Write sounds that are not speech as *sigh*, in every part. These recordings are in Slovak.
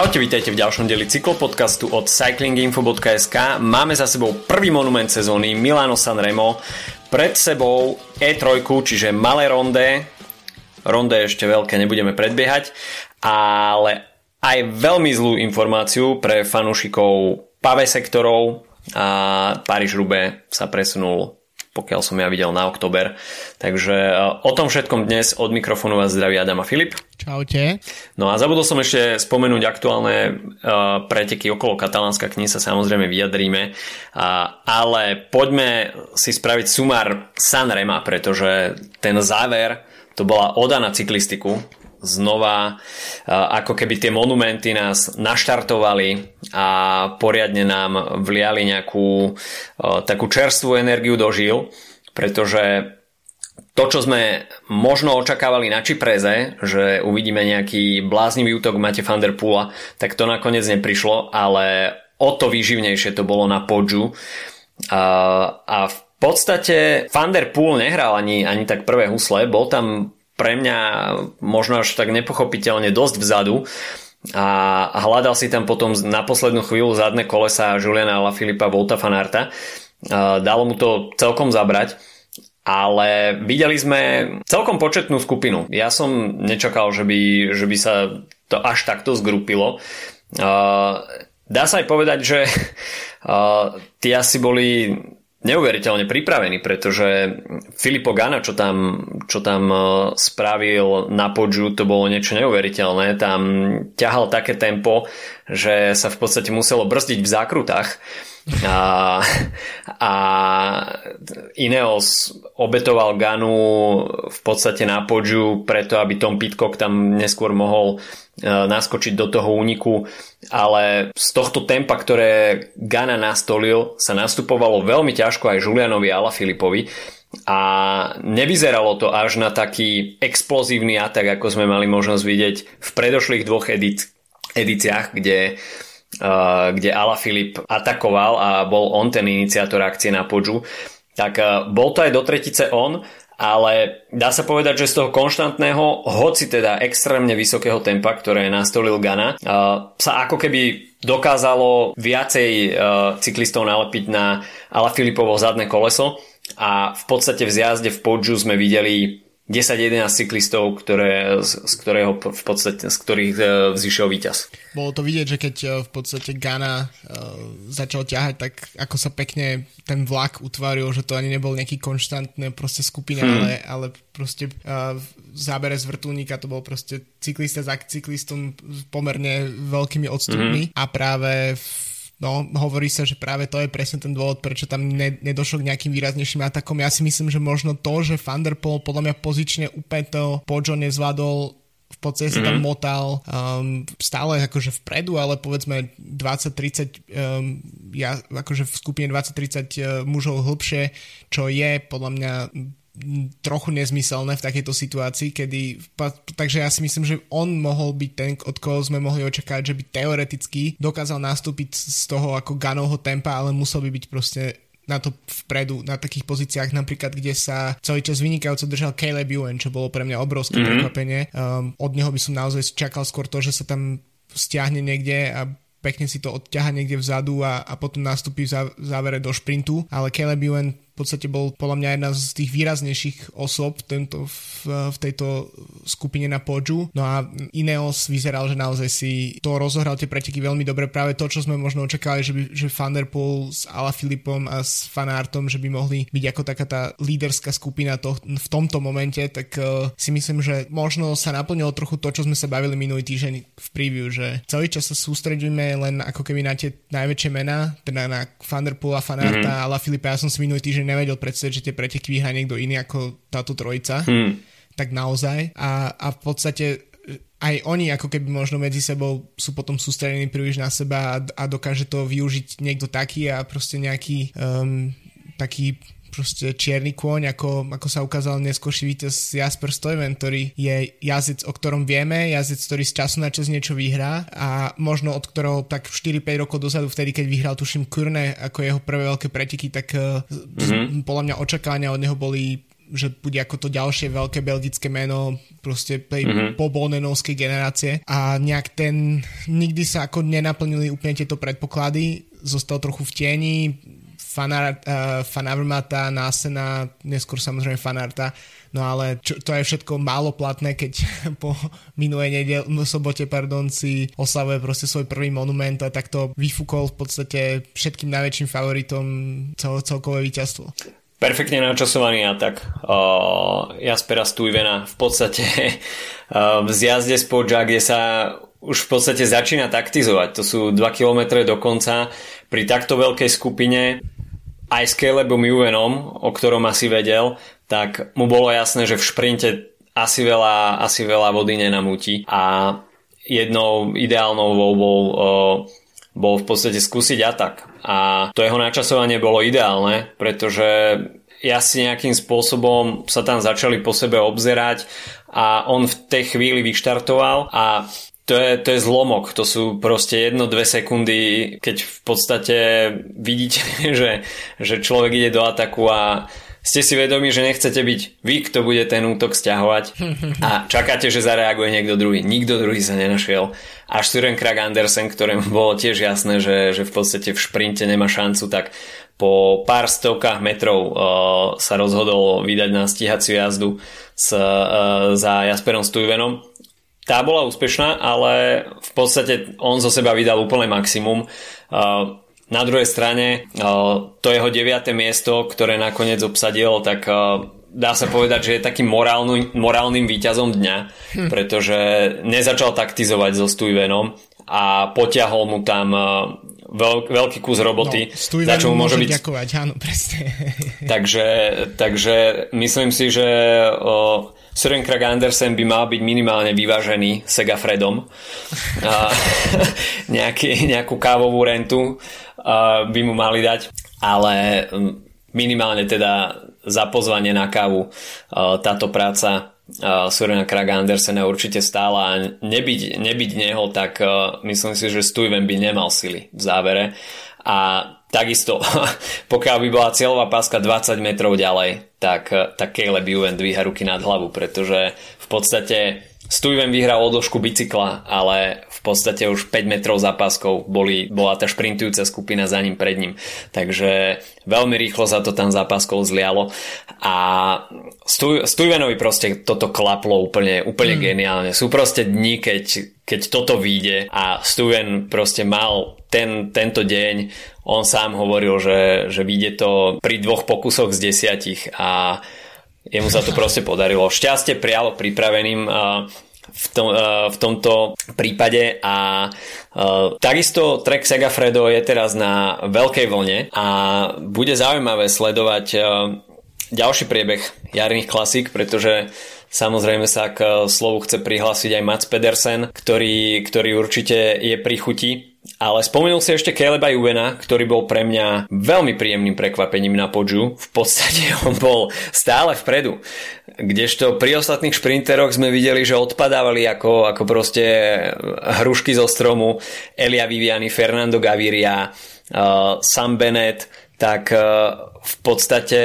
Čaute, vítajte v ďalšom dieli cyklopodcastu od cyclinginfo.sk. Máme za sebou prvý monument sezóny Milano Sanremo. Pred sebou E3, čiže malé ronde. Ronde ešte veľké nebudeme predbiehať, ale aj veľmi zlú informáciu pre fanúšikov pavé sektorov a Paríž-Roubaix sa presunul pokiaľ som ja videl na oktober. Takže e, o tom všetkom dnes od mikrofónu vás zdraví Adam a Filip. Čaute. No a zabudol som ešte spomenúť aktuálne uh, preteky okolo Katalánska, k ní sa samozrejme vyjadríme, ale poďme si spraviť sumár Sanrema, pretože ten záver to bola oda na cyklistiku, znova ako keby tie monumenty nás naštartovali a poriadne nám vliali nejakú takú čerstvú energiu do žil, pretože to, čo sme možno očakávali na Čipreze, že uvidíme nejaký bláznivý útok Mate van der Poola, tak to nakoniec neprišlo, ale o to výživnejšie to bolo na Podžu. A, a v podstate Van der Poel nehral ani, ani tak prvé husle, bol tam pre mňa možno až tak nepochopiteľne dosť vzadu a hľadal si tam potom na poslednú chvíľu zadné kolesa Juliana Ala Filipa Volta Fanarta. Dalo mu to celkom zabrať ale videli sme celkom početnú skupinu. Ja som nečakal, že by, že by sa to až takto zgrupilo. Dá sa aj povedať, že tí asi boli neuveriteľne pripravený, pretože Filipo Gana, čo tam, čo tam e, spravil na podžu, to bolo niečo neuveriteľné. Tam ťahal také tempo, že sa v podstate muselo brzdiť v zákrutách. A, a Ineos obetoval Ganu v podstate na podžu preto, aby Tom Pitcock tam neskôr mohol e, naskočiť do toho úniku, ale z tohto tempa, ktoré Gana nastolil, sa nastupovalo veľmi ťažko aj Julianovi Filipovi a nevyzeralo to až na taký explozívny atak, ako sme mali možnosť vidieť v predošlých dvoch edíciách, kde uh, kde Ala Filip atakoval a bol on ten iniciátor akcie na podžu, tak bol to aj do tretice on, ale dá sa povedať, že z toho konštantného, hoci teda extrémne vysokého tempa, ktoré nastolil Gana, sa ako keby dokázalo viacej cyklistov nalepiť na Ala Filipovo zadné koleso a v podstate v zjazde v Podžu sme videli 10-11 cyklistov, ktoré, z, z, ktorého v podstate, z ktorých e, vzýšiel víťaz. Bolo to vidieť, že keď e, v podstate Gana uh, začal ťahať, tak ako sa pekne ten vlak utvaril, že to ani nebol nejaký konštantný proste skupina, hmm. ale, ale proste v zábere z vrtulníka to bol proste cyklista za cyklistom pomerne veľkými odstupmi hmm. a práve v No, hovorí sa, že práve to je presne ten dôvod, prečo tam ne, nedošlo k nejakým výraznejším atakom. Ja si myslím, že možno to, že Thunderpol podľa mňa pozične úplne to Pojo nezvládol v podstate sa tam mhm. motal um, stále akože vpredu, ale povedzme 20-30 um, ja, akože v skupine 20-30 uh, mužov hlbšie, čo je podľa mňa trochu nezmyselné v takejto situácii, kedy, takže ja si myslím, že on mohol byť ten, od koho sme mohli očakávať, že by teoreticky dokázal nastúpiť z toho ako Ganovho tempa, ale musel by byť proste na to vpredu, na takých pozíciách napríklad, kde sa celý čas vynikajúco držal Caleb Ewan, čo bolo pre mňa obrovské mm-hmm. prekvapenie. Um, od neho by som naozaj čakal skôr to, že sa tam stiahne niekde a pekne si to odťaha niekde vzadu a, a potom nastúpi v závere do šprintu, ale Caleb Ewan podstate bol podľa mňa jedna z tých výraznejších osob tento, v, v tejto skupine na Podžu. No a Ineos vyzeral, že naozaj si to rozohral tie preteky veľmi dobre. Práve to, čo sme možno očakávali, že, by, že Van der Poel s Ala Filipom a s Fanartom, že by mohli byť ako taká tá líderská skupina to, v tomto momente, tak uh, si myslím, že možno sa naplnilo trochu to, čo sme sa bavili minulý týždeň v preview, že celý čas sa sústredíme len ako keby na tie najväčšie mená, teda na Van der Poel a Fanarta mm-hmm. a Ala Filipa. Ja som si minulý týždeň nevedel predstaviť, že tie preteky vyhrá niekto iný ako táto trojica. Hmm. Tak naozaj. A, a v podstate e, aj oni ako keby možno medzi sebou sú potom sústredení príliš na seba a, a dokáže to využiť niekto taký a proste nejaký um, taký proste čierny kôň, ako, ako sa ukázal neskôrší víťaz Jasper Stuyven, ktorý je jazdec, o ktorom vieme, jazdec, ktorý z času na čas niečo vyhrá a možno od ktorého tak 4-5 rokov dozadu, vtedy keď vyhral tuším Kurne ako jeho prvé veľké preteky, tak mm-hmm. podľa mňa očakávania od neho boli že bude ako to ďalšie veľké belgické meno proste tej mm-hmm. pobonenovskej generácie a nejak ten, nikdy sa ako nenaplnili úplne tieto predpoklady, zostal trochu v tieni, fanart, uh, Násena, neskôr samozrejme Fanarta, no ale čo, to je všetko málo platné, keď *laughs* po minulej nedel, no, sobote pardon, si oslavuje proste svoj prvý monument a takto vyfúkol v podstate všetkým najväčším favoritom cel, celkové víťazstvo. Perfektne načasovaný atak uh, Jaspera Stuyvena v podstate *laughs* uh, v zjazde z Podža, kde sa už v podstate začína taktizovať. To sú 2 km do konca. Pri takto veľkej skupine aj s Calebom Juvenom, o ktorom asi vedel, tak mu bolo jasné, že v šprinte asi veľa, asi veľa vody nenamúti a jednou ideálnou voľbou bol v podstate skúsiť atak. A to jeho načasovanie bolo ideálne, pretože ja si nejakým spôsobom sa tam začali po sebe obzerať a on v tej chvíli vyštartoval a to je, to je zlomok, to sú proste jedno, dve sekundy, keď v podstate vidíte, *laughs* že, že človek ide do ataku a ste si vedomi, že nechcete byť vy, kto bude ten útok stiahovať *laughs* a čakáte, že zareaguje niekto druhý. Nikto druhý sa nenašiel. Až Søren Krag Andersen, ktorému bolo tiež jasné, že, že v podstate v šprinte nemá šancu, tak po pár stovkách metrov uh, sa rozhodol vydať na stíhaciu jazdu s, uh, za Jasperom Stuyvenom. Tá bola úspešná, ale v podstate on zo seba vydal úplne maximum. Uh, na druhej strane to jeho deviate miesto, ktoré nakoniec obsadil, tak dá sa povedať, že je takým morálny, morálnym výťazom dňa, hm. pretože nezačal taktizovať so Stuyvenom a potiahol mu tam veľk, veľký kus roboty. No, za čo mu môže byť... ďakovať, áno, presne. *laughs* takže, takže myslím si, že o, Søren Krag Andersen by mal byť minimálne vyvážený Segafredom. A, *laughs* nejaký, nejakú kávovú rentu a, by mu mali dať, ale minimálne teda za pozvanie na kávu táto práca Surena Kraga Andersena určite stála a nebyť, nebyť neho, tak uh, myslím si, že Stuyven by nemal sily v závere. A takisto *laughs* pokiaľ by bola cieľová páska 20 metrov ďalej, tak, tak Caleb Ewan dvíha ruky nad hlavu, pretože v podstate Stuyven vyhral odložku bicykla, ale v podstate už 5 metrov za páskou boli, bola tá šprintujúca skupina za ním pred ním. Takže veľmi rýchlo sa to tam za páskou zlialo a Stuyvenovi proste toto klaplo úplne, úplne mm. geniálne. Sú proste dni, keď, keď toto vyjde a Stuyven proste mal ten, tento deň, on sám hovoril, že, že vyjde to pri dvoch pokusoch z desiatich a jemu sa to proste podarilo. Šťastie prialo pripraveným v, tom, v tomto prípade a takisto Trek Segafredo je teraz na veľkej vlne a bude zaujímavé sledovať ďalší priebeh jarných klasík, pretože Samozrejme sa k slovu chce prihlásiť aj Mats Pedersen, ktorý, ktorý určite je pri chuti ale spomenul si ešte Caleba Juvena, ktorý bol pre mňa veľmi príjemným prekvapením na podžu. V podstate *laughs* on bol stále vpredu. Kdežto pri ostatných šprinteroch sme videli, že odpadávali ako, ako proste hrušky zo stromu Elia Viviani, Fernando Gaviria, uh, Sam Bennett, tak uh, v podstate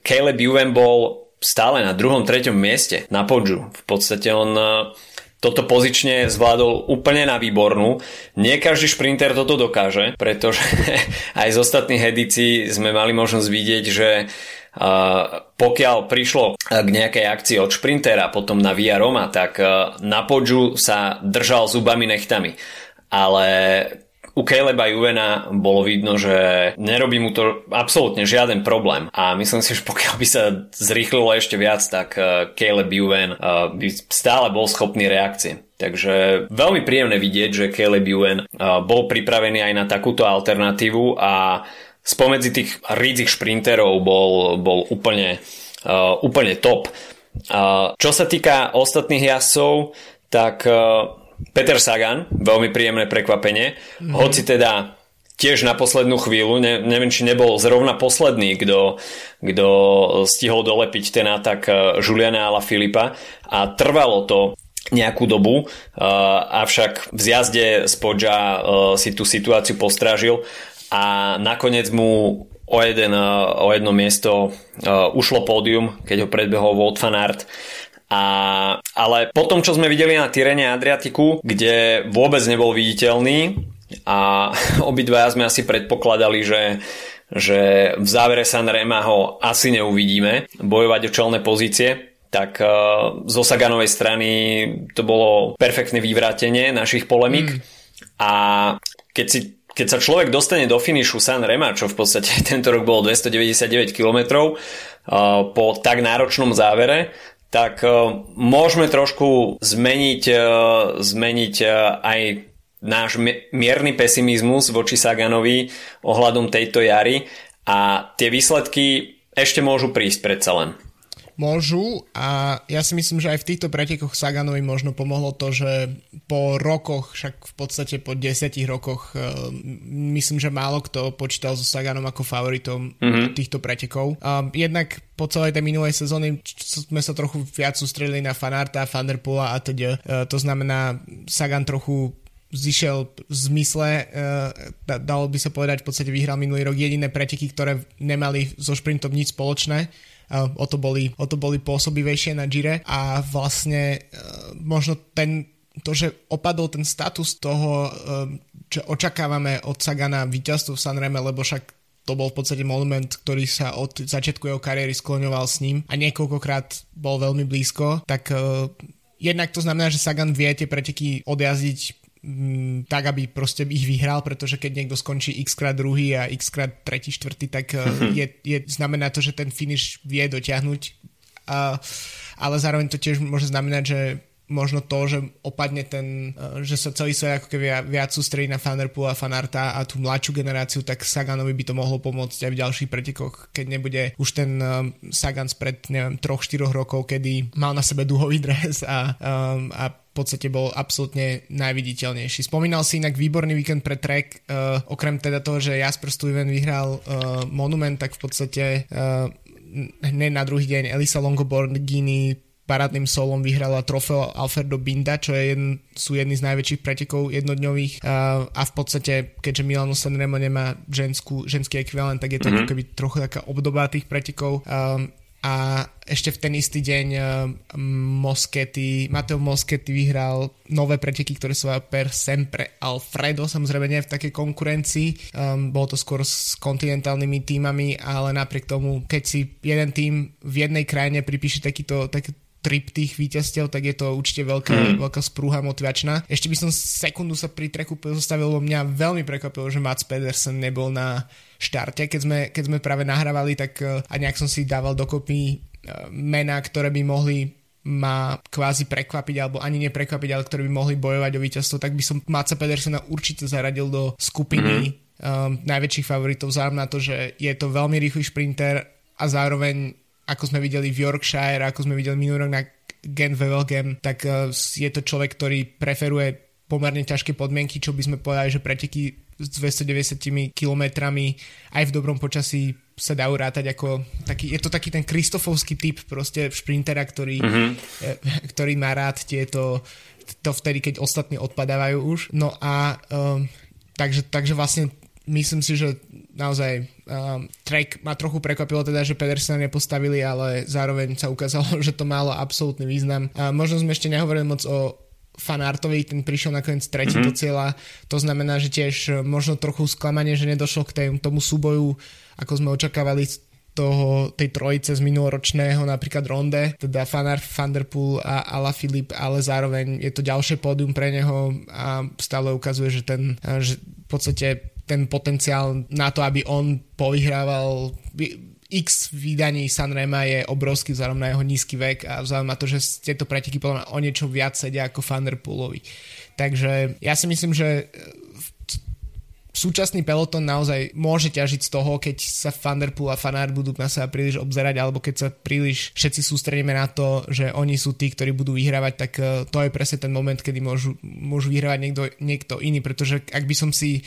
Caleb Juven bol stále na druhom, treťom mieste na podžu. V podstate on uh, toto pozične zvládol úplne na výbornú. Nie každý šprinter toto dokáže, pretože *laughs* aj z ostatných edícií sme mali možnosť vidieť, že pokiaľ prišlo k nejakej akcii od šprintera potom na Via Roma, tak na podžu sa držal zubami nechtami. Ale u Caleba Juvena bolo vidno, že nerobí mu to absolútne žiaden problém a myslím si, že pokiaľ by sa zrýchlilo ešte viac, tak eh, Caleb Juven eh, by stále bol schopný reakcie. Takže veľmi príjemné vidieť, že Caleb Juven eh, bol pripravený aj na takúto alternatívu a spomedzi tých rídzich šprinterov bol, bol úplne, úplne top. Čo sa týka ostatných jazdcov, tak Peter Sagan, veľmi príjemné prekvapenie, mm-hmm. hoci teda tiež na poslednú chvíľu, ne, neviem či nebol zrovna posledný, kto, kto stihol dolepiť ten atak eh, Juliana Ala Filipa a trvalo to nejakú dobu, uh, avšak v zjazde z Podža uh, si tú situáciu postrážil a nakoniec mu o, jeden, o jedno miesto ušlo pódium, keď ho predbehol Wout van Aert. A, ale po tom, čo sme videli na Tyrene Adriatiku, kde vôbec nebol viditeľný a *laughs* obidvaja sme asi predpokladali, že že v závere Sanrema ho asi neuvidíme bojovať o čelné pozície, tak uh, zo Saganovej strany to bolo perfektné vyvrátenie našich polemik mm. a keď si keď sa človek dostane do finišu San Rema, čo v podstate *laughs* tento rok bolo 299 km uh, po tak náročnom závere, tak uh, môžeme trošku zmeniť, uh, zmeniť uh, aj náš mierny pesimizmus voči Saganovi ohľadom tejto jary a tie výsledky ešte môžu prísť predsa len. Môžu a ja si myslím, že aj v týchto pretekoch Saganovi možno pomohlo to, že po rokoch, však v podstate po desiatich rokoch, uh, myslím, že málo kto počítal so Saganom ako favoritom mm-hmm. týchto pretekov. Jednak po celej tej minulej sezóny sme sa trochu viac sústredili na Fanarta, Fanderpoola a teda. To znamená, Sagan trochu zišiel v zmysle, uh, dalo by sa povedať, v podstate vyhral minulý rok jediné preteky, ktoré nemali so šprintom nič spoločné. O, to boli, o to boli pôsobivejšie na Gire a vlastne uh, možno ten, to, že opadol ten status toho, uh, čo očakávame od Sagana víťazstvo v Sanreme, lebo však to bol v podstate monument, ktorý sa od začiatku jeho kariéry skloňoval s ním a niekoľkokrát bol veľmi blízko, tak uh, jednak to znamená, že Sagan vie tie preteky odjazdiť tak, aby proste ich vyhral, pretože keď niekto skončí x krát druhý a x krát tretí, štvrtý, tak mm-hmm. je, je, znamená to, že ten finish vie dotiahnuť. Uh, ale zároveň to tiež môže znamenať, že možno to, že opadne ten, uh, že sa celý svet ako keby viac sústredí na Fanderpool a Fanarta a tú mladšiu generáciu, tak Saganovi by to mohlo pomôcť aj v ďalších pretekoch, keď nebude už ten uh, Sagan spred, neviem, troch, štyroch rokov, kedy mal na sebe duhový dres a, um, a v podstate bol absolútne najviditeľnejší. Spomínal si inak výborný víkend pre Trek, uh, okrem teda toho, že Jasper Stuyven vyhral uh, Monument, tak v podstate uh, hneď na druhý deň Elisa Longoborghini parádnym solom vyhrala trofeo Alfredo Binda, čo je jedn, sú jedny z najväčších pretekov jednodňových uh, a v podstate, keďže Milano Sanremo nemá ženskú, ženský ekvivalent, tak je to mm-hmm. keby trochu taká obdoba tých pretekov. Um, a ešte v ten istý deň uh, Moschetti, Mateo Moschetti vyhral nové preteky, ktoré sú per sempre Alfredo, samozrejme nie v takej konkurencii, um, bolo to skôr s kontinentálnymi týmami, ale napriek tomu, keď si jeden tým v jednej krajine pripíše takýto, taký, trip tých víťazstiev, tak je to určite veľká, mm. veľká sprúha motivačná. Ešte by som sekundu sa pri treku pozastavil, lebo mňa veľmi prekvapilo, že Mats Pedersen nebol na štarte, keď sme, keď sme práve nahrávali, tak uh, a nejak som si dával dokopy uh, mená, ktoré by mohli ma kvázi prekvapiť, alebo ani neprekvapiť, ale ktoré by mohli bojovať o víťazstvo, tak by som Matsa Pedersena určite zaradil do skupiny mm-hmm. um, najväčších favoritov, vzhľadom na to, že je to veľmi rýchly šprinter a zároveň ako sme videli v Yorkshire, ako sme videli minulý rok na Gen Wevelgem, tak uh, je to človek, ktorý preferuje pomerne ťažké podmienky, čo by sme povedali, že preteky s 290 kilometrami aj v dobrom počasí sa dajú rátať ako taký, je to taký ten kristofovský typ proste šprintera, ktorý, mm-hmm. ktorý má rád tieto to vtedy, keď ostatní odpadávajú už. No a um, takže, takže vlastne myslím si, že naozaj um, track ma trochu prekvapilo teda, že Pedersena nepostavili, ale zároveň sa ukázalo, *laughs* že to malo absolútny význam. A možno sme ešte nehovorili moc o fanartovi, ten prišiel nakoniec tretí mm-hmm. do cieľa. To znamená, že tiež e, možno trochu sklamanie, že nedošlo k tej, tomu súboju, ako sme očakávali toho, tej trojice z minuloročného napríklad Ronde, teda Fanar, Vanderpool a Ala Filip, ale zároveň je to ďalšie pódium pre neho a stále ukazuje, že ten e, že v podstate ten potenciál na to, aby on povyhrával x vydaní Sanrema je obrovský vzhľadom na jeho nízky vek a vzhľadom na to, že tieto preteky podľa mňa o niečo viac sedia ako Vanderpoolovi. Takže ja si myslím, že súčasný peloton naozaj môže ťažiť z toho, keď sa Vanderpool a Fanart budú na seba príliš obzerať, alebo keď sa príliš všetci sústredíme na to, že oni sú tí, ktorí budú vyhrávať, tak eh, to je presne ten moment, kedy môžu, môžu vyhrávať niekto, niekto iný, pretože ak by som si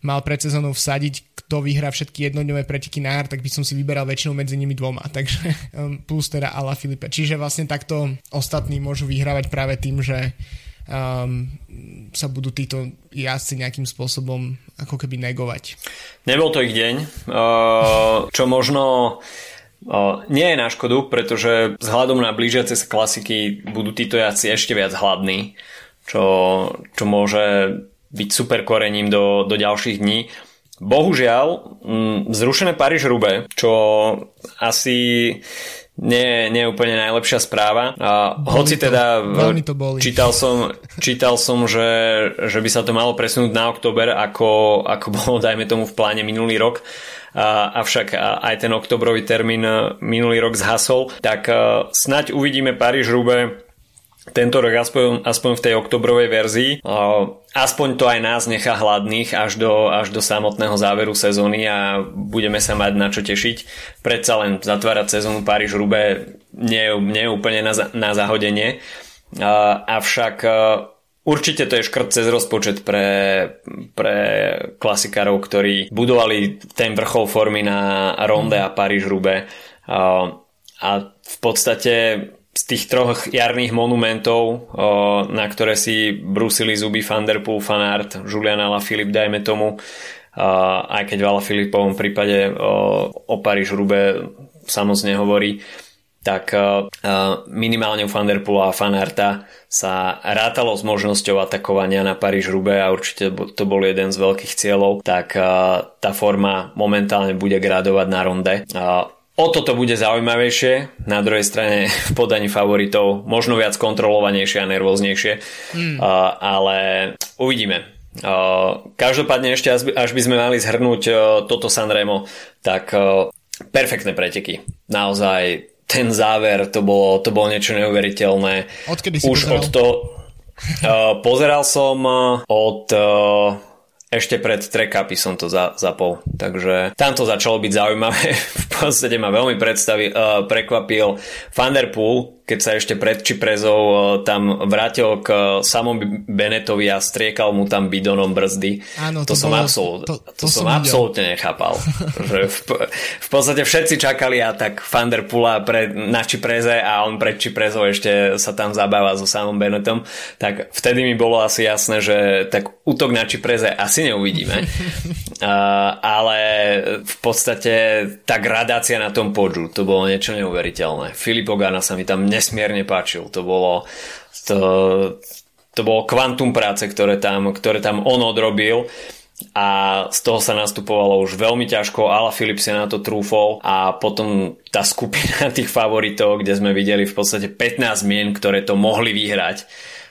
mal pred sezónou vsadiť, kto vyhrá všetky jednodňové preteky na jar, tak by som si vyberal väčšinou medzi nimi dvoma. *laughs* Takže plus teda Ala Filipe. Čiže vlastne takto ostatní môžu vyhrávať práve tým, že um, sa budú títo jazdci nejakým spôsobom ako keby negovať. Nebol to ich deň, uh, čo možno uh, nie je na škodu, pretože vzhľadom na blížiace sa klasiky budú títo jazdci ešte viac hladní, čo, čo môže byť super korením do, do ďalších dní. Bohužiaľ, zrušené Paríž-Rube, čo asi nie, nie je úplne najlepšia správa. A hoci teda to čítal som, čítal som že, že by sa to malo presunúť na október, ako, ako bolo, dajme tomu, v pláne minulý rok. A, avšak aj ten oktobrový termín minulý rok zhasol, tak snať uvidíme Paríž-Rube tento rok aspoň, aspoň v tej oktobrovej verzii. Aspoň to aj nás nechá hladných až do, až do samotného záveru sezóny a budeme sa mať na čo tešiť. Predsa len zatvárať sezónu Paríž-Rube nie, nie je úplne na, na zahodenie. Avšak Určite to je škrt cez rozpočet pre, pre klasikárov, ktorí budovali ten vrchol formy na Ronde a Paríž-Rube. A v podstate z tých troch jarných monumentov, na ktoré si brusili zuby Van Aert, Julian Alaphilippe, dajme tomu, aj keď v Alaphilippovom prípade o Paríž Rube sa moc nehovorí, tak minimálne u Van a Van Aerta sa rátalo s možnosťou atakovania na Paríž Rube a určite to bol jeden z veľkých cieľov, tak tá forma momentálne bude gradovať na ronde. O toto bude zaujímavejšie, na druhej strane *laughs* v podaní favoritov možno viac kontrolovanejšie a nervóznejšie, hmm. uh, ale uvidíme. Uh, každopádne ešte až by sme mali zhrnúť uh, toto Sanremo, tak uh, perfektné preteky. Naozaj ten záver, to bolo, to bolo niečo neuveriteľné. Odkedy si Už pozeral? od to, uh, pozeral som od uh, ešte pred track som to za, zapol, takže tam to začalo byť zaujímavé. *laughs* v podstate ma veľmi predstavi, uh, prekvapil Thunderpool, keď sa ešte pred Čiprezou uh, tam vrátil k samom Benetovi a striekal mu tam bidonom brzdy. Áno, to, to, som, bolo, absolút, to, to, to som, som absolútne nechápal. *laughs* že v, v podstate všetci čakali a tak Thunderpoola pred, na Čipreze a on pred Čiprezou ešte sa tam zabáva so samom Benetom, tak vtedy mi bolo asi jasné, že tak útok na Čipreze asi neuvidíme. *laughs* uh, ale v podstate tá gradácia na tom podžu, to bolo niečo neuveriteľné. Filip Ogana sa mi tam nesmierne páčil. To bolo, to, to bolo kvantum práce, ktoré tam, ktoré tam on odrobil a z toho sa nastupovalo už veľmi ťažko, Ala Filip sa na to trúfol a potom tá skupina *laughs* tých favoritov, kde sme videli v podstate 15 mien, ktoré to mohli vyhrať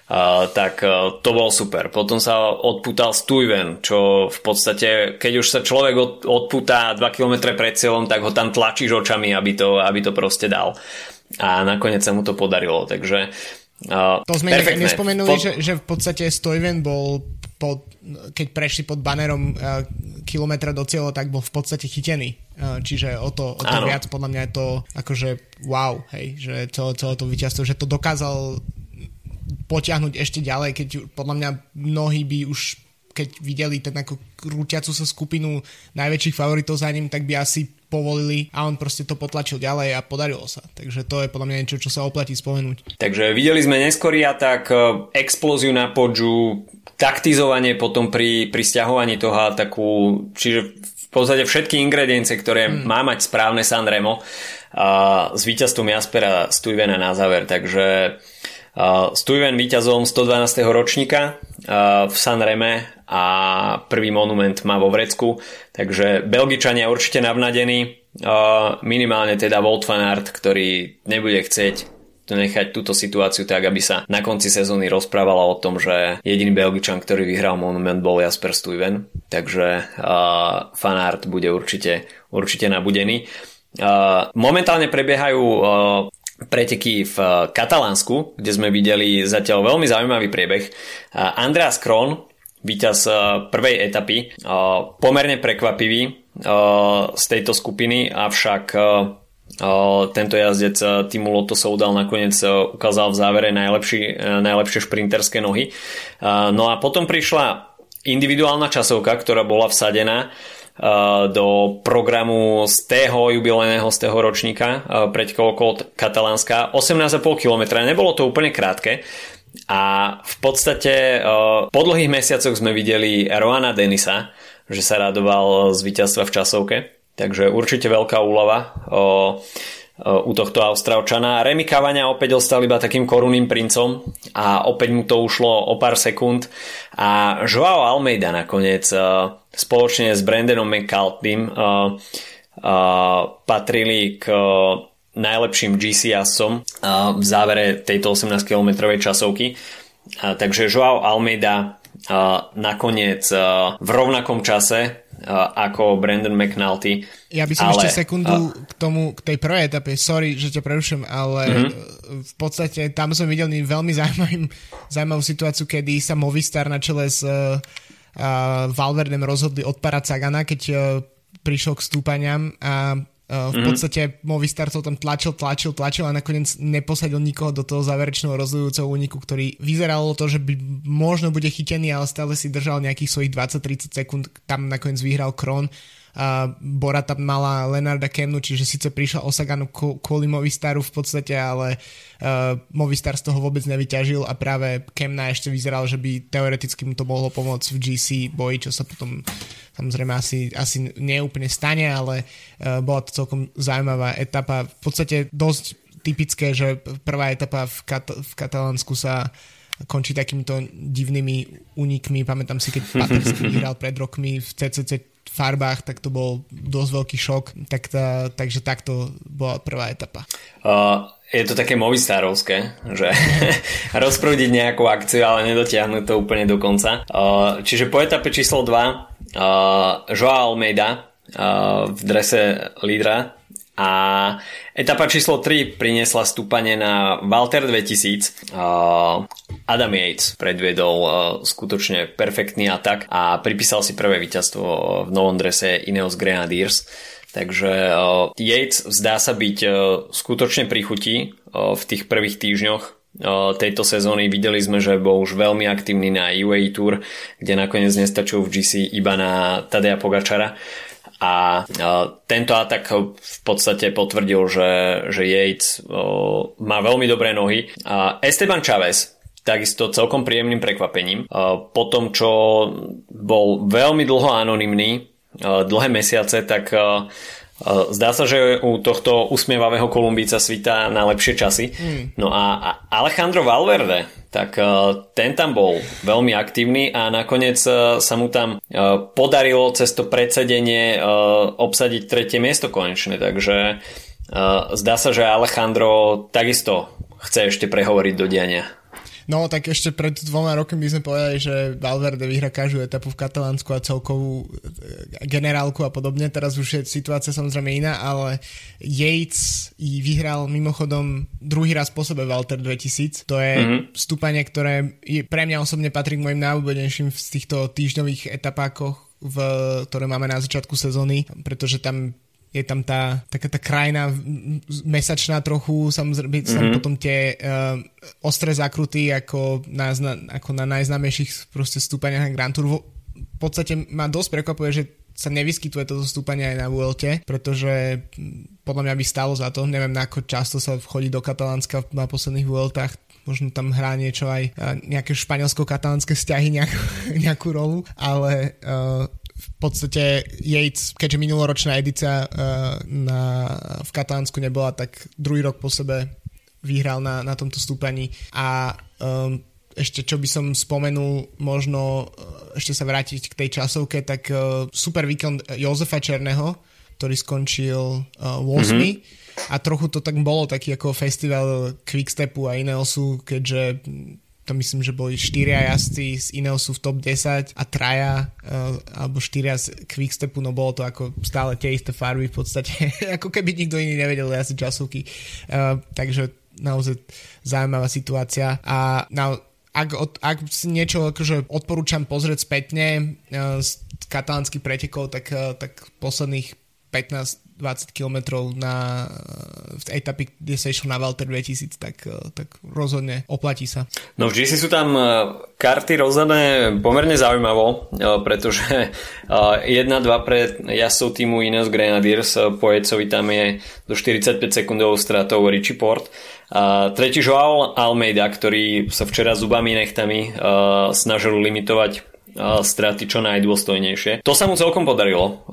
Uh, tak uh, to bol super. Potom sa odputal Stuyven, čo v podstate, keď už sa človek od, odputá 2 km pred cieľom, tak ho tam tlačíš očami, aby to, aby to proste dal a nakoniec sa mu to podarilo, takže uh, To sme perfektné. nespomenuli, pod... že, že v podstate Stojven bol pod, keď prešli pod banerom uh, kilometra do cieľa, tak bol v podstate chytený. Uh, čiže o to, o to viac podľa mňa je to akože wow, hej, že celé, celé to víťazstvo, že to dokázal potiahnuť ešte ďalej, keď podľa mňa mnohí by už keď videli ten ako krúťacu sa skupinu najväčších favoritov za ním, tak by asi povolili a on proste to potlačil ďalej a podarilo sa. Takže to je podľa mňa niečo, čo sa oplatí spomenúť. Takže videli sme neskorý atak, e, explóziu na podžu, taktizovanie potom pri, pri stiahovaní toho ataku, čiže v podstate všetky ingrediencie, ktoré hmm. má mať správne Sanremo a s víťazstvom Jaspera Stuyvena na záver. Takže Uh, Stuyven víťazom 112. ročníka uh, v Sanreme a prvý monument má vo Vrecku, takže Belgičania určite navnadení, minimálne teda Wout van Aert, ktorý nebude chcieť nechať túto situáciu tak, aby sa na konci sezóny rozprávala o tom, že jediný Belgičan, ktorý vyhral monument bol Jasper Stuyven, takže uh, Van Aert bude určite, určite nabudený. Uh, momentálne prebiehajú uh, preteky v eh, Katalánsku, kde sme videli zatiaľ veľmi zaujímavý priebeh. Andreas Kron, víťaz eh, prvej etapy, eh, pomerne prekvapivý z tejto skupiny, avšak tento jazdec týmu Lotto Soudal nakoniec ukázal v závere najlepší, najlepšie šprinterské nohy. No a potom prišla individuálna časovka, ktorá bola vsadená Eh, do programu z tého jubilejného z tého ročníka eh, pretekov okolo Katalánska 18,5 km. Nebolo to úplne krátke, a v podstate po dlhých mesiacoch sme videli Roana Denisa, že sa radoval z víťazstva v časovke, takže určite veľká úlova u tohto Austrálčana. Remy Cavania opäť ostal iba takým korunným princom a opäť mu to ušlo o pár sekúnd a Joao Almeida nakoniec spoločne s Brandonom McCartneym patrili k najlepším GC jazdcom v závere tejto 18-kilometrovej časovky. Takže Joao Almeida nakoniec v rovnakom čase ako Brandon McNulty. Ja by som ale, ešte sekundu k tomu, k tej prvej etape, sorry, že ťa prerušujem, ale uh-huh. v podstate tam som videl veľmi zaujímavý, zaujímavú situáciu, kedy sa Movistar na čele s uh, Valverdem rozhodli odparať Sagana, keď uh, prišiel k stúpaniam a Uh, v mm-hmm. podstate Movistar to tam tlačil, tlačil, tlačil a nakoniec neposadil nikoho do toho záverečného rozhodujúceho úniku, ktorý vyzeralo to, že by možno bude chytený, ale stále si držal nejakých svojich 20-30 sekúnd, tam nakoniec vyhral Kron a Bora tam mala Lenarda Kemnu, čiže síce prišla Osaganu kvôli Movistaru v podstate, ale uh, Movistar z toho vôbec nevyťažil a práve Kemna ešte vyzeral, že by teoreticky mu to mohlo pomôcť v GC boji, čo sa potom samozrejme asi, asi neúplne stane, ale uh, bola to celkom zaujímavá etapa. V podstate dosť typické, že prvá etapa v, Kat- v Katalánsku sa končí takýmito divnými únikmi. Pamätám si, keď Patrick *laughs* vyhral pred rokmi v CCC farbách, tak to bol dosť veľký šok. Tak tá, takže takto bola prvá etapa. Uh, je to také movistarovské, že *laughs* rozprúdiť nejakú akciu, ale nedotiahnuť to úplne do konca. Uh, čiže po etape číslo 2 uh, Joao Almeida uh, v drese lídra a etapa číslo 3 priniesla stúpanie na Walter 2000. Adam Yates predviedol skutočne perfektný atak a pripísal si prvé víťazstvo v novom drese Ineos Grenadiers. Takže Yates zdá sa byť skutočne pri chuti v tých prvých týždňoch tejto sezóny. Videli sme, že bol už veľmi aktívny na UAE Tour, kde nakoniec nestačil v GC iba na Tadea Pogačara a tento atak v podstate potvrdil, že, že Yates má veľmi dobré nohy. Esteban Chavez takisto celkom príjemným prekvapením. Po tom, čo bol veľmi dlho anonymný, dlhé mesiace, tak Zdá sa, že u tohto usmievavého Kolumbíca svítá na lepšie časy. Mm. No a Alejandro Valverde, tak ten tam bol veľmi aktívny a nakoniec sa mu tam podarilo cez to predsedenie obsadiť tretie miesto konečne. Takže zdá sa, že Alejandro takisto chce ešte prehovoriť do diania. No tak ešte pred dvoma rokmi by sme povedali, že Valverde vyhra každú etapu v Katalánsku a celkovú e, generálku a podobne. Teraz už je situácia samozrejme iná, ale Yates vyhral mimochodom druhý raz po sebe Walter 2000. To je mm-hmm. stúpanie, ktoré je, pre mňa osobne patrí k mojim najobľúbenejším v týchto týždňových etapákoch v, ktoré máme na začiatku sezóny, pretože tam je tam tá taká tá krajina mesačná trochu, samozrejme mm-hmm. potom tie uh, ostré zakruty ako na, ako na najznámejších proste stúpaniach na Grand Tour. V podstate ma dosť prekvapuje, že sa nevyskytuje toto stúpanie aj na VLT, pretože podľa mňa by stalo za to. Neviem, na ako často sa chodí do Katalánska na posledných VLTách možno tam hrá niečo aj nejaké španielsko-katalánske vzťahy *laughs* nejakú, nejakú rolu, ale uh, v podstate Yates, keďže minuloročná edícia uh, na, v Katalánsku nebola, tak druhý rok po sebe vyhral na, na tomto stúpaní a um, ešte čo by som spomenul, možno ešte sa vrátiť k tej časovke, tak uh, super výkon Jozefa Černého, ktorý skončil uh, 8. Mm-hmm. A trochu to tak bolo taký ako festival Quickstepu a iného sú, keďže to myslím, že boli štyria jazdci z Ineosu v top 10 a traja uh, alebo štyria z Quickstepu, no bolo to ako stále tie isté farby v podstate, *laughs* ako keby nikto iný nevedel jazdiť časovky. Uh, takže naozaj zaujímavá situácia a na, ak, od, ak si niečo akože odporúčam pozrieť spätne uh, z katalánskych pretekov, tak, uh, tak posledných 15-20 km na, v etapy, kde sa išlo na Valter 2000, tak, tak rozhodne oplatí sa. No v GC sú tam e, karty rozdané pomerne zaujímavo, e, pretože 1-2 e, pre jazdcov týmu Ineos Grenadiers po Jecovi tam je do 45 sekundovou stratou Richie Port. A tretí Joao Almeida, ktorý sa včera zubami nechtami snažil limitovať straty čo najdôstojnejšie. To sa mu celkom podarilo,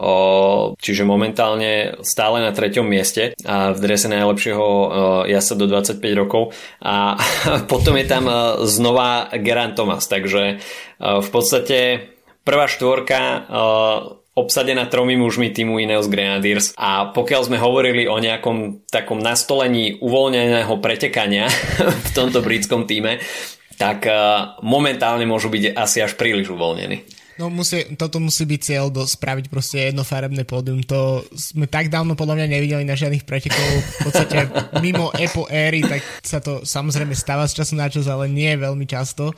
čiže momentálne stále na treťom mieste a v drese najlepšieho jasa do 25 rokov. A *laughs* potom je tam znova Geran Thomas, takže v podstate prvá štvorka obsadená tromi mužmi týmu Ineos Grenadiers. A pokiaľ sme hovorili o nejakom takom nastolení uvoľneného pretekania *laughs* v tomto britskom týme, tak uh, momentálne môžu byť asi až príliš uvoľnení. No musí, toto musí byť cieľ do, spraviť proste jednofarebné pódium. To sme tak dávno podľa mňa nevideli na žiadnych pretekov. V podstate mimo Apple éry, tak sa to samozrejme stáva z času na čas, ale nie veľmi často.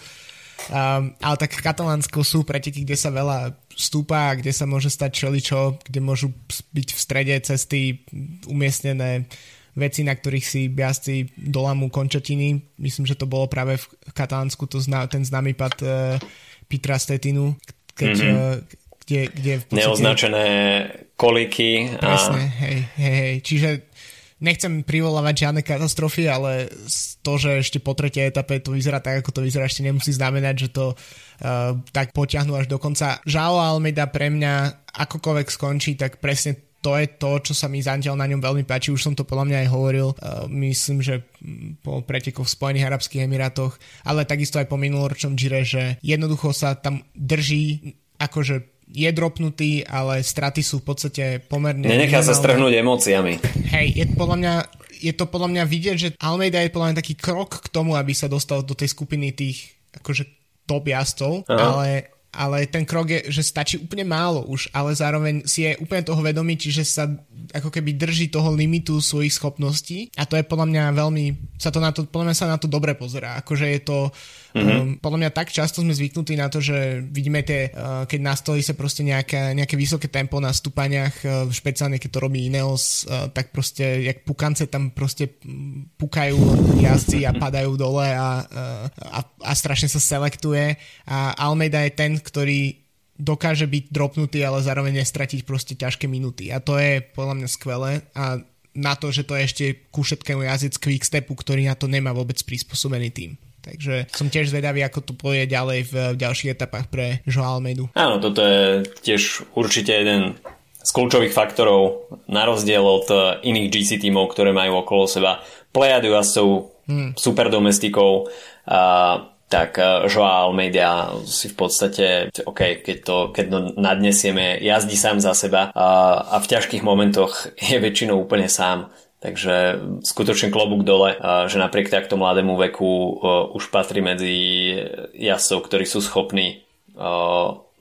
Um, ale tak v Katalánsku sú preteky, kde sa veľa stúpa kde sa môže stať čeličo, kde môžu byť v strede cesty umiestnené veci, na ktorých si jazdci dolamú končatiny. Myslím, že to bolo práve v Katalánsku to zna, ten známy pad uh, Petra Stetinu, keď, mm-hmm. kde, kde v podstate... Neoznačené koliky. A... Presne, hej, hej, hej. Čiže nechcem privolávať žiadne katastrofy, ale to, že ešte po tretej etape to vyzerá tak, ako to vyzerá, ešte nemusí znamenať, že to uh, tak potiahnu až do konca. Žao Almeida pre mňa akokoľvek skončí, tak presne to je to, čo sa mi zatiaľ na ňom veľmi páči, už som to podľa mňa aj hovoril, uh, myslím, že po pretekoch v Spojených Arabských Emirátoch, ale takisto aj po minuloročnom Gire, že jednoducho sa tam drží akože je dropnutý, ale straty sú v podstate pomerne... Nenechá sa strhnúť emóciami. Hej, je podľa mňa je to podľa mňa vidieť, že Almeida je podľa mňa taký krok k tomu, aby sa dostal do tej skupiny tých akože top jazdcov, ale ale ten krok je, že stačí úplne málo už, ale zároveň si je úplne toho vedomý, čiže sa ako keby drží toho limitu svojich schopností a to je podľa mňa veľmi, sa to na to, podľa mňa sa na to dobre pozerá, akože je to Mm-hmm. Um, podľa mňa tak často sme zvyknutí na to, že vidíme tie, uh, keď nastolí sa proste nejaké, nejaké vysoké tempo na stúpaniach, uh, špeciálne keď to robí Ineos, uh, tak proste jak pukance tam proste pukajú jazdci a padajú dole a, uh, a, a strašne sa selektuje a Almeida je ten, ktorý dokáže byť dropnutý, ale zároveň nestratiť proste ťažké minuty a to je podľa mňa skvelé a na to, že to je ešte ku všetkému jazyc Quickstepu, ktorý na to nemá vôbec prispôsobený tým. Takže som tiež zvedavý, ako to pôjde ďalej v, ďalších etapách pre Joao Almeidu. Áno, toto je tiež určite jeden z kľúčových faktorov na rozdiel od e, iných GC tímov, ktoré majú okolo seba plejadu jazdcov, hmm. super domestikov, a, tak e, Joao Almeida si v podstate, OK, keď to, keď to nadnesieme, jazdí sám za seba a, a v ťažkých momentoch *laughs* je väčšinou úplne sám. Takže skutočne klobúk dole, že napriek takto mladému veku už patrí medzi jazdcov, ktorí sú schopní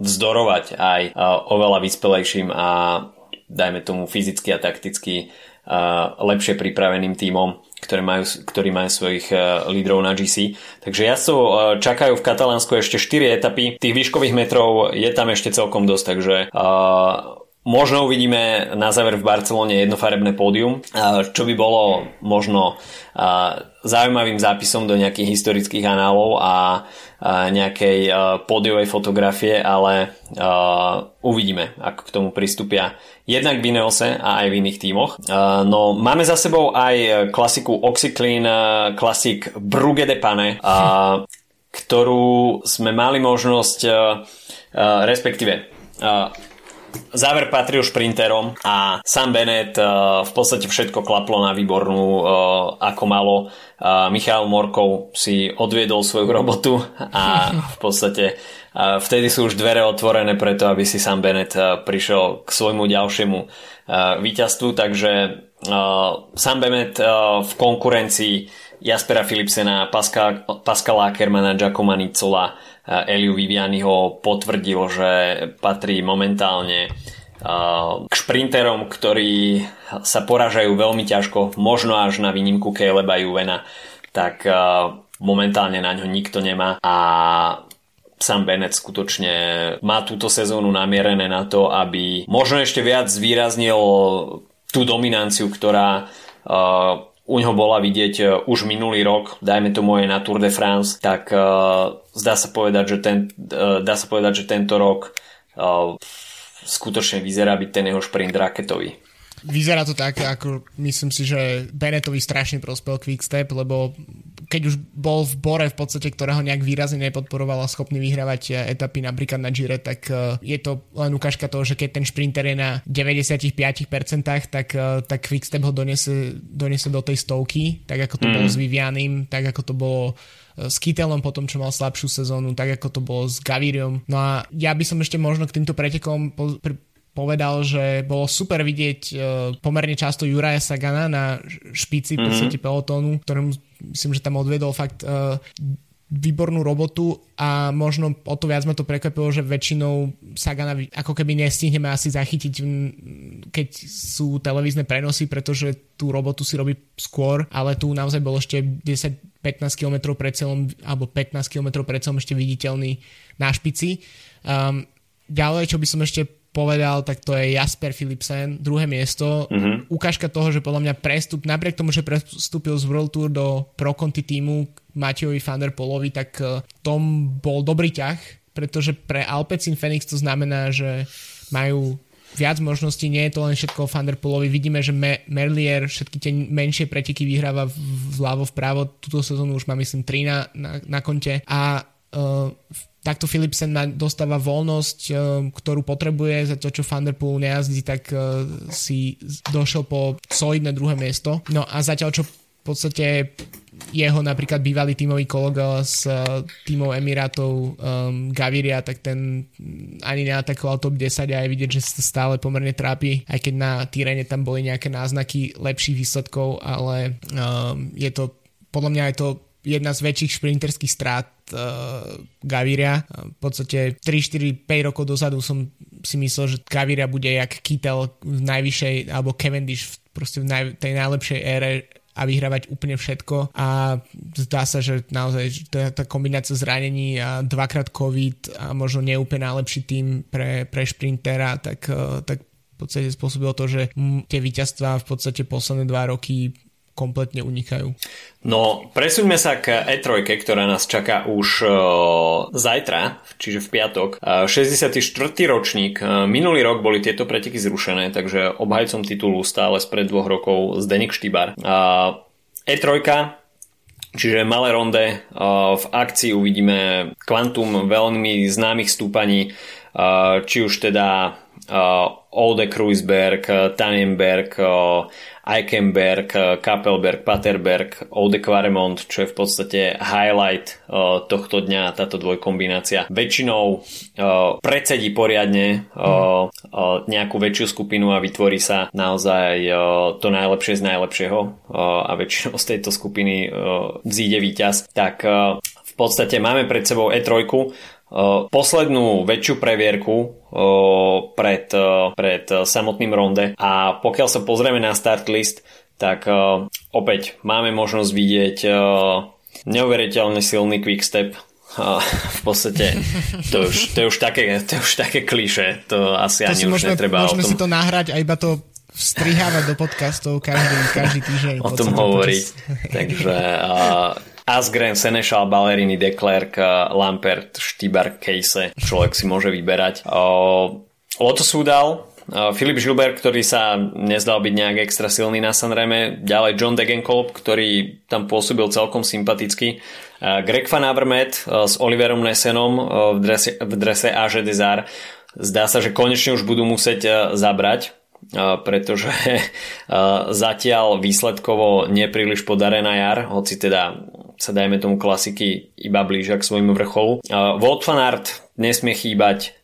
vzdorovať aj oveľa vyspelejším a dajme tomu fyzicky a takticky lepšie pripraveným tímom, ktoré majú, ktorí majú svojich lídrov na GC. Takže jazdcov čakajú v Katalánsku ešte 4 etapy. Tých výškových metrov je tam ešte celkom dosť, takže Možno uvidíme na záver v Barcelone jednofarebné pódium, čo by bolo možno zaujímavým zápisom do nejakých historických análov a nejakej pódiovej fotografie, ale uvidíme, ako k tomu pristúpia jednak v Ineose a aj v iných tímoch. No, máme za sebou aj klasiku Oxyclean Classic Brugge de Pane, ktorú sme mali možnosť respektíve Záver patril šprinterom a Sam Bennett uh, v podstate všetko klaplo na výbornú uh, ako malo. Uh, Michal Morkov si odviedol svoju robotu a v podstate vtedy sú už dvere otvorené preto, aby si Sam Bennett prišiel k svojmu ďalšiemu víťazstvu, takže Sam Bennett v konkurencii Jaspera Philipsena, Pascal, Pascala Ackermana, Giacomo Nicola Eliu Viviani ho potvrdil, že patrí momentálne k šprinterom, ktorí sa poražajú veľmi ťažko, možno až na výnimku Caleba Juvena, tak momentálne na ňo nikto nemá. A Sam Bennett skutočne má túto sezónu namierené na to, aby možno ešte viac zvýraznil tú dominanciu, ktorá u ňoho bola vidieť už minulý rok, dajme tomu aj na Tour de France, tak zdá sa povedať, že, ten, uh, dá sa povedať, že tento rok uh, skutočne vyzerá byť ten jeho šprint raketový. Vyzerá to tak, ako myslím si, že Benetovi strašne prospel Quickstep, lebo keď už bol v Bore v podstate, ktorého nejak výrazne nepodporoval a schopný vyhrávať eh, etapy napríklad na Gire, tak eh, je to len ukážka toho, že keď ten šprinter je na 95%, tak, eh, tak Quickstep ho donese, donese do tej stovky, tak ako to mm. bolo s Vivianim, tak ako to bolo s Kytelom po tom, čo mal slabšiu sezónu, tak ako to bolo s Gaviriom. No a ja by som ešte možno k týmto pretekom povedal, že bolo super vidieť uh, pomerne často Juraja Sagana na špici mm-hmm. pelotónu, ktorému myslím, že tam odvedol fakt uh, výbornú robotu a možno o to viac ma to prekvapilo, že väčšinou Sagana ako keby nestihneme asi zachytiť, keď sú televízne prenosy, pretože tú robotu si robí skôr, ale tu naozaj bol ešte 10-15 km pred celom, alebo 15 km pred celom ešte viditeľný na špici. Um, ďalej, čo by som ešte povedal, tak to je Jasper Philipsen, druhé miesto. Mm-hmm. Ukážka toho, že podľa mňa prestup, napriek tomu, že prestúpil z World Tour do Pro Conti týmu Matejovi van der Polovi, tak uh, tom bol dobrý ťah, pretože pre Alpecin Phoenix to znamená, že majú viac možností, nie je to len všetko o Van der Polovi. Vidíme, že Merlier všetky tie menšie preteky vyhráva vľavo vpravo. Túto sezónu už má myslím 3 na, na, na konte a uh, takto Philipsen dostáva voľnosť, eh, ktorú potrebuje, za to, čo Thunderpool nejazdí, tak eh, si došiel po solidné druhé miesto. No a zatiaľ, čo v podstate jeho napríklad bývalý tímový kolega z uh, tímov Emirátov um, Gaviria, tak ten ani neatakoval top 10 a je vidieť, že sa stále pomerne trápi, aj keď na Tyrene tam boli nejaké náznaky lepších výsledkov, ale um, je to podľa mňa je to jedna z väčších šprinterských strát uh, Gaviria. V podstate 3, 4, 5 rokov dozadu som si myslel, že Gaviria bude jak Kittel v najvyššej, alebo Cavendish proste v naj, tej najlepšej ére a vyhrávať úplne všetko a zdá sa, že naozaj tá, tá kombinácia zranení a dvakrát COVID a možno neúplne najlepší tým pre, pre šprintera, tak, uh, tak v podstate spôsobilo to, že tie víťazstvá v podstate posledné dva roky kompletne unikajú. No, presúďme sa k E3, ktorá nás čaká už uh, zajtra, čiže v piatok. Uh, 64. ročník. Uh, minulý rok boli tieto preteky zrušené, takže obhajcom titulu stále spred dvoch rokov Zdenik Štýbar. Uh, E3 Čiže malé ronde, v akcii uvidíme kvantum veľmi známych stúpaní, či už teda Ode Kruisberg, Tannenberg, Eichenberg, eh, Kappelberg, Paterberg, Ode čo je v podstate highlight uh, tohto dňa, táto dvojkombinácia. Väčšinou uh, predsedí poriadne uh, nejakú väčšiu skupinu a vytvorí sa naozaj to najlepšie z najlepšieho a väčšinou z tejto skupiny vzíde víťaz. Tak v podstate máme pred sebou E3, poslednú väčšiu previerku pred, pred samotným ronde a pokiaľ sa pozrieme na start list, tak opäť máme možnosť vidieť neuveriteľne silný quickstep v podstate to už, to je už také, to je už také kliše, to asi to ani už môžeme, netreba môžeme o tom... si to nahrať a iba to strihávať do podcastov každý, každý týždeň. O tom hovoriť. Takže uh, Asgren, Senešal, Ballerini, Declerc, Lampert, Štýbar, Case, človek si môže vyberať. Loto Súdal, Filip Žilber, ktorý sa nezdal byť nejak extra silný na Sanreme, ďalej John Degenkolb, ktorý tam pôsobil celkom sympaticky, Greg Van Avermaet s Oliverom Nesenom v drese, v drese AG Desar. Zdá sa, že konečne už budú musieť zabrať pretože *laughs* zatiaľ výsledkovo nepríliš podarená jar, hoci teda sa dajme tomu klasiky iba blížia k svojmu vrcholu. Walt van Aert nesmie chýbať,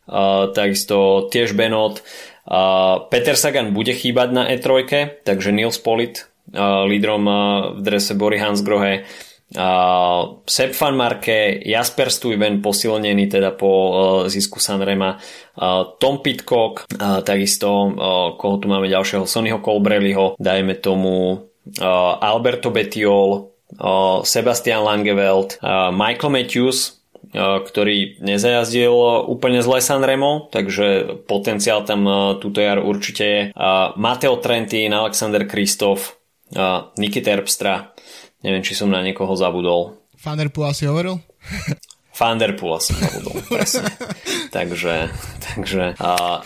takisto tiež Benot. Peter Sagan bude chýbať na E3, takže Nils Polit lídrom v drese Bory Hansgrohe Uh, Sepp van Marke, Jasper Stuyven posilnený teda po uh, zisku Sanrema, uh, Tom Pitcock, uh, takisto uh, koho tu máme ďalšieho, Sonnyho Colbrelliho, dajme tomu uh, Alberto Betiol, uh, Sebastian Langeveld, Michael Matthews, ktorý nezajazdil úplne zle Sanremo, takže potenciál tam túto jar určite je. Mateo Trentin, Alexander Kristof, Niki Terpstra, neviem, či som na niekoho zabudol. Van der Poel si hovoril? *laughs* Van der Poel som zabudol, presne. *laughs* takže takže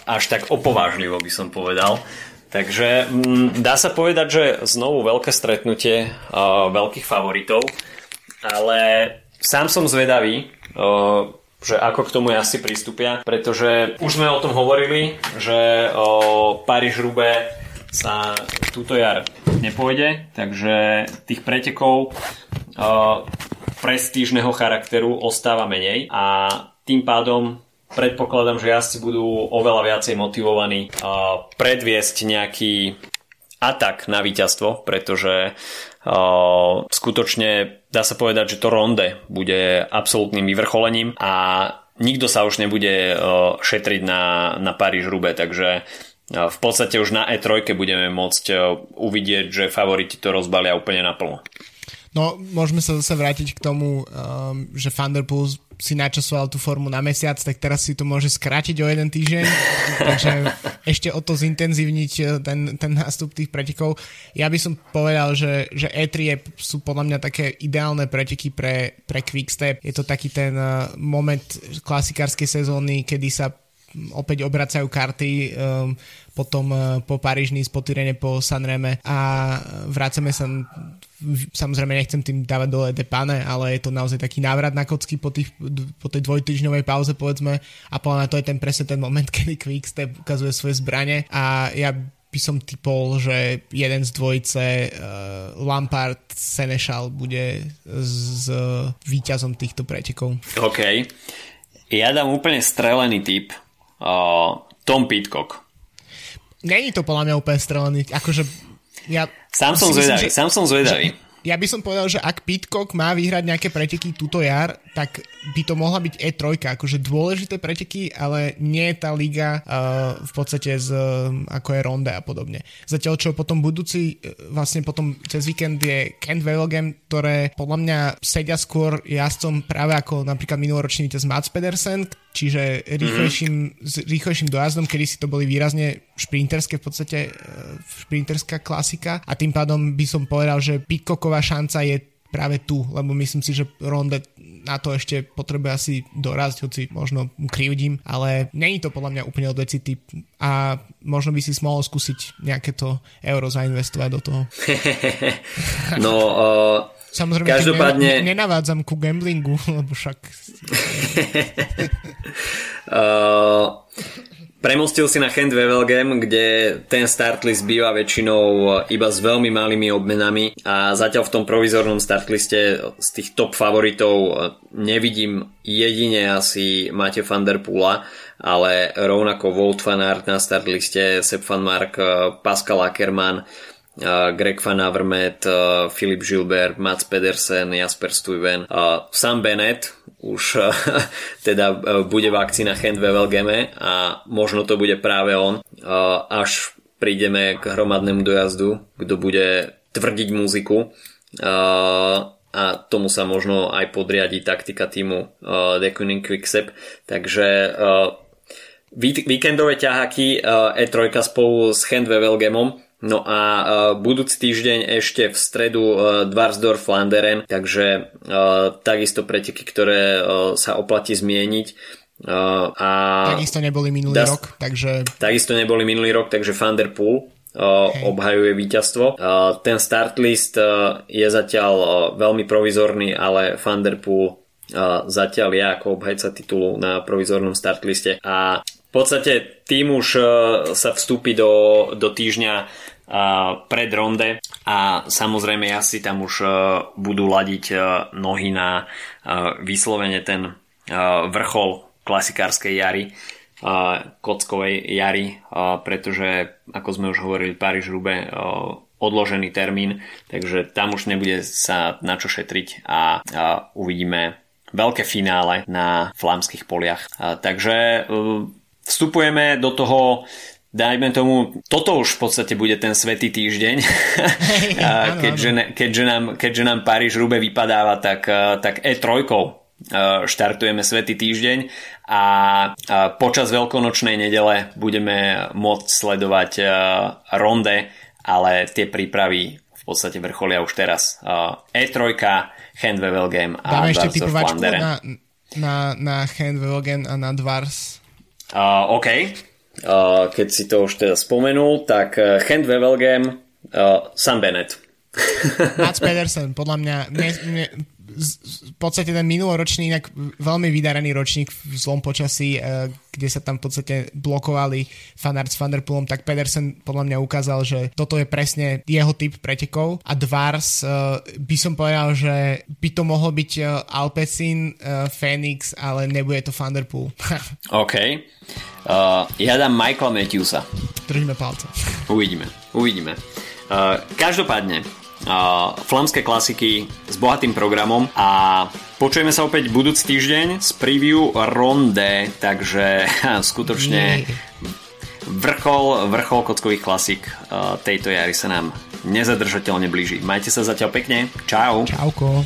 až tak opovážlivo by som povedal. Takže m, dá sa povedať, že znovu veľké stretnutie uh, veľkých favoritov, ale sám som zvedavý, uh, že ako k tomu asi pristúpia, pretože už sme o tom hovorili, že uh, Paríž-Roubaix sa túto jar nepôjde, takže tých pretekov prestížneho charakteru ostáva menej a tým pádom predpokladám, že jazdci budú oveľa viacej motivovaní uh, predviesť nejaký atak na víťazstvo, pretože uh, skutočne dá sa povedať, že to ronde bude absolútnym vyvrcholením a nikto sa už nebude uh, šetriť na, na Paríž-Rube, takže uh, v podstate už na E3 budeme môcť uh, uvidieť, že favoriti to rozbalia úplne naplno. No, môžeme sa zase vrátiť k tomu, um, že Thunderpool si načasoval tú formu na mesiac, tak teraz si to môže skrátiť o jeden týždeň, *laughs* takže ešte o to zintenzívniť eh, ten, ten nástup tých pretekov. Ja by som povedal, že, že E3 je, sú podľa mňa také ideálne preteky pre, pre Quickstep. Je to taký ten uh, moment klasikárskej sezóny, kedy sa opäť obracajú karty um, potom uh, po Paríž, po Tyrene, po Sanreme a vracame sa samozrejme nechcem tým dávať dole depane, ale je to naozaj taký návrat na kocky po, tých, po tej dvojtyžňovej pauze povedzme a podľa to je ten presne ten moment, *laughs* kedy Quickstep ukazuje svoje zbranie a ja by som typol, že jeden z dvojice uh, Lampard Senešal bude s uh, výťazom týchto pretekov. OK. Ja dám úplne strelený typ. Uh, Tom Pitcock. Není to podľa mňa úplne strelený. Akože ja Sám som zvedavý, že, sám som zvedavý. Že, ja by som povedal, že ak Pitcock má vyhrať nejaké preteky túto jar, tak by to mohla byť E3, akože dôležité preteky, ale nie je tá liga uh, v podstate z, uh, ako je Ronde a podobne. Zatiaľ čo potom budúci, uh, vlastne potom cez víkend je Kent Velogem, ktoré podľa mňa sedia skôr jazdcom práve ako napríklad minuloročný víťaz Mats Pedersen, čiže rýchlejším, s rýchlejším dojazdom, kedy si to boli výrazne šprinterské v podstate uh, šprinterská klasika a tým pádom by som povedal, že Pitcocková šanca je práve tu, lebo myslím si, že Ronde na to ešte potrebuje asi dorazť, hoci možno krivdím, ale není to podľa mňa úplne odveci typ a možno by si mohol skúsiť nejaké to euro zainvestovať do toho. *laughs* no, uh, Samozrejme, každopádne... Ne, nenavádzam ku gamblingu, *laughs* lebo však... uh, *laughs* Premostil si na Hand Wevelgem, kde ten start list býva väčšinou iba s veľmi malými obmenami a zatiaľ v tom provizornom startliste z tých top favoritov nevidím jedine asi Mate van der Pula, ale rovnako Volt van Aert na startliste, Sepp van Mark, Pascal Ackermann, Greg Van Avermaet, Filip Gilbert, Mats Pedersen, Jasper Stuyven, Sam Bennett už *laughs* teda bude v akcii na Hand Wevelgeme a možno to bude práve on, až prídeme k hromadnému dojazdu, kto bude tvrdiť muziku a tomu sa možno aj podriadi taktika týmu The Kuning Quickstep. Takže víkendové ťahaky E3 spolu s Hand Wevelgemom No a uh, budúci týždeň ešte v stredu uh, Dvarsdorf Flanderen, takže uh, takisto preteky, ktoré sa oplatí zmieniť. A takisto neboli minulý das, rok, takže... Takisto neboli minulý rok, takže Van der Poel obhajuje víťazstvo. Ten start list je zatiaľ veľmi provizorný, ale Van der Poel zatiaľ je ako obhajca titulu na provizornom start liste a podstate tým už sa vstúpi do, do týždňa pred ronde a samozrejme asi tam už e, budú ladiť e, nohy na e, vyslovene ten vrchol klasikárskej jary kockovej jary, pretože ako sme už hovorili Paríž Rube odložený termín, takže tam už nebude sa na čo šetriť a uvidíme veľké finále na flámskych poliach. Takže vstupujeme do toho dajme tomu, toto už v podstate bude ten svetý týždeň, *laughs* keďže, keďže, nám, keďže nám Paríž Rube vypadáva, tak, tak E3 štartujeme Svetý týždeň a počas veľkonočnej nedele budeme môcť sledovať ronde, ale tie prípravy v podstate vrcholia už teraz. E3, Handwevel Game a Dáme ešte na, na, na Handwevel Game a na Dwars. Uh, OK. Uh, keď si to už teda spomenul, tak uh, Handwevel Game, uh, Sam Bennett. Mats Pedersen, podľa mňa ne, ne, v podstate ten minuloročný, inak veľmi vydaraný ročník v zlom počasí, eh, kde sa tam v podstate blokovali fanart s Vanderpoolom, tak Pedersen podľa mňa ukázal, že toto je presne jeho typ pretekov a Dvars eh, by som povedal, že by to mohol byť eh, Alpecin, Phoenix, ale nebude to Vanderpool. *laughs* OK. Uh, ja dám Michaela Matthewsa. Držíme palce. Uvidíme, uvidíme. Uh, každopádne, flamské klasiky s bohatým programom a počujeme sa opäť budúci týždeň z preview ronde, takže *laughs* skutočne vrchol, vrchol kockových klasik tejto jary sa nám nezadržateľne blíži. Majte sa zatiaľ pekne. Čau. Čauko.